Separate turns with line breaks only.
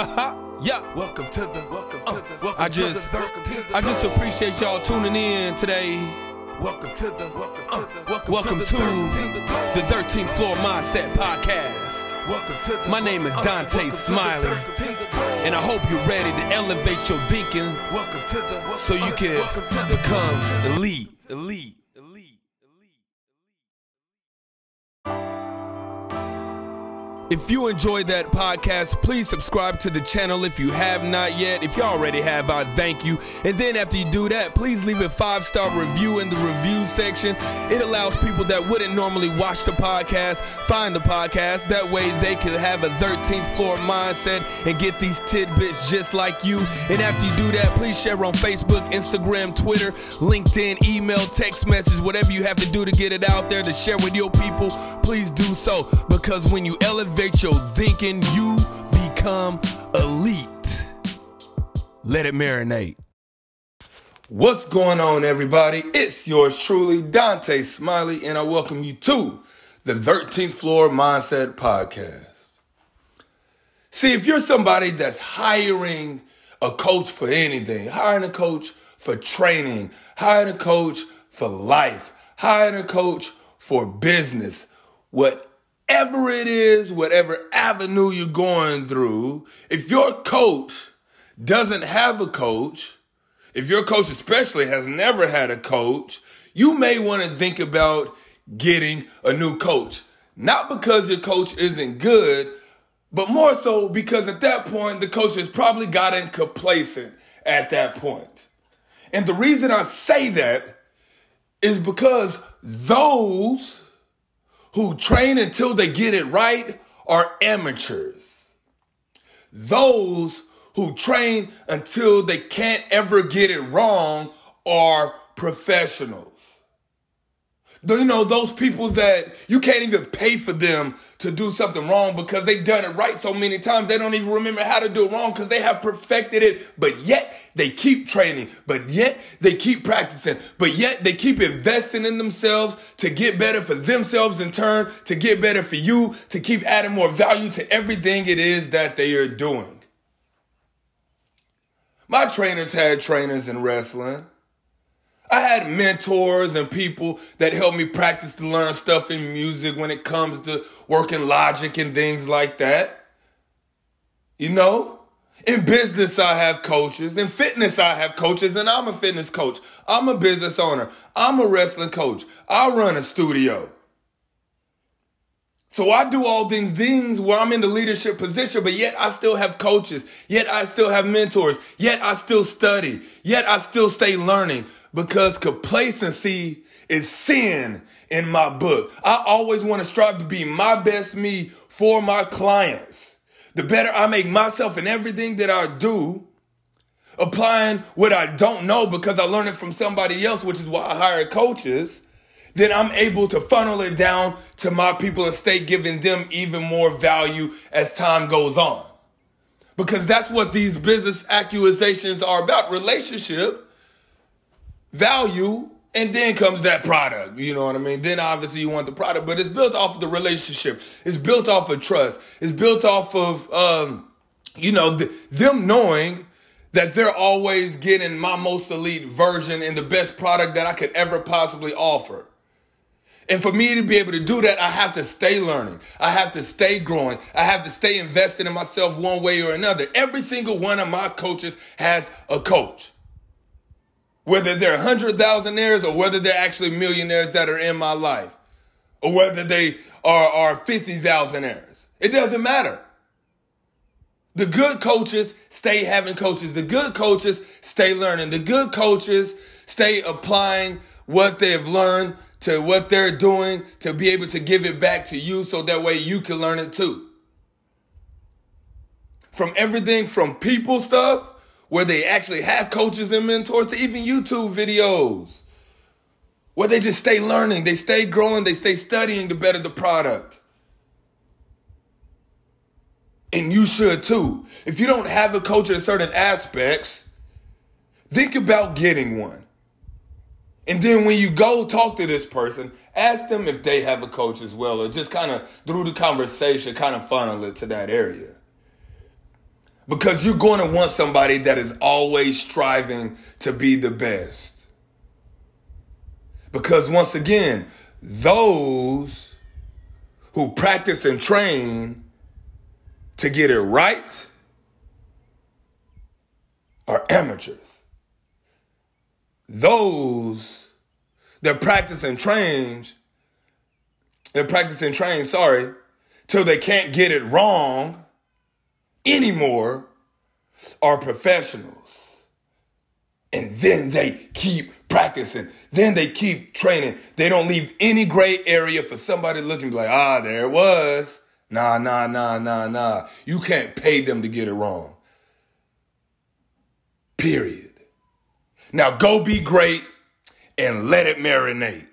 yeah.
Welcome to the welcome to the welcome
I
to the, welcome to the
I just appreciate y'all tuning in today.
welcome to the welcome to the welcome,
Welcome to the 13th Floor Mindset Podcast.
welcome to the
My name is
uh,
Dante
the
Smiley, And I hope you're ready to elevate your thinking
welcome to the welcome,
so you
uh,
can
welcome to the
become elite, elite, If you enjoyed that podcast, please subscribe to the channel if you have not yet. If you already have, I thank you. And then after you do that, please leave a five star review in the review section. It allows people that wouldn't normally watch the podcast find the podcast. That way they can have a 13th floor mindset and get these tidbits just like you. And after you do that, please share on Facebook, Instagram, Twitter, LinkedIn, email, text message, whatever you have to do to get it out there to share with your people. Please do so because when you elevate your thinking, you become elite. Let it marinate. What's going on, everybody? It's yours truly, Dante Smiley, and I welcome you to the 13th Floor Mindset Podcast. See, if you're somebody that's hiring a coach for anything, hiring a coach for training, hiring a coach for life, hiring a coach for business, whatever it is, whatever avenue you're going through, if your coach doesn't have a coach, if your coach especially has never had a coach, you may want to think about getting a new coach. Not because your coach isn't good, but more so because at that point, the coach has probably gotten complacent at that point. And the reason I say that is because those who train until they get it right are amateurs. Those who train until they can't ever get it wrong are professionals. You know those people that you can't even pay for them to do something wrong because they've done it right so many times they don't even remember how to do it wrong because they have perfected it, but yet they keep training, but yet they keep practicing, but yet they keep investing in themselves to get better for themselves in turn, to get better for you, to keep adding more value to everything it is that they are doing. My trainers had trainers in wrestling. I had mentors and people that helped me practice to learn stuff in music when it comes to working logic and things like that. You know? In business, I have coaches. In fitness, I have coaches, and I'm a fitness coach. I'm a business owner. I'm a wrestling coach. I run a studio. So I do all these things where I'm in the leadership position, but yet I still have coaches. Yet I still have mentors. Yet I still study. Yet I still stay learning because complacency is sin in my book. I always want to strive to be my best me for my clients. The better I make myself in everything that I do, applying what I don't know because I learned it from somebody else, which is why I hire coaches, then I'm able to funnel it down to my people and stay giving them even more value as time goes on. Because that's what these business accusations are about relationship, value, and then comes that product. You know what I mean? Then obviously you want the product, but it's built off of the relationship. It's built off of trust. It's built off of, um, you know, th- them knowing that they're always getting my most elite version and the best product that I could ever possibly offer. And for me to be able to do that, I have to stay learning. I have to stay growing. I have to stay invested in myself one way or another. Every single one of my coaches has a coach. Whether they're hundred thousandaires or whether they're actually millionaires that are in my life. Or whether they are, are fifty thousandaires. It doesn't matter. The good coaches stay having coaches. The good coaches stay learning. The good coaches stay applying what they've learned to what they're doing to be able to give it back to you so that way you can learn it too. From everything from people stuff, where they actually have coaches and mentors, to even YouTube videos, where they just stay learning, they stay growing, they stay studying to better the product. And you should too. If you don't have a coach in certain aspects, think about getting one. And then when you go talk to this person, ask them if they have a coach as well, or just kind of through the conversation, kind of funnel it to that area. Because you're going to want somebody that is always striving to be the best. Because once again, those who practice and train to get it right are amateurs. Those that practice and train, that practice and train, sorry, till they can't get it wrong anymore are professionals. And then they keep practicing. Then they keep training. They don't leave any gray area for somebody looking like, ah, there it was. Nah, nah, nah, nah, nah. You can't pay them to get it wrong. Period. Now go be great and let it marinate.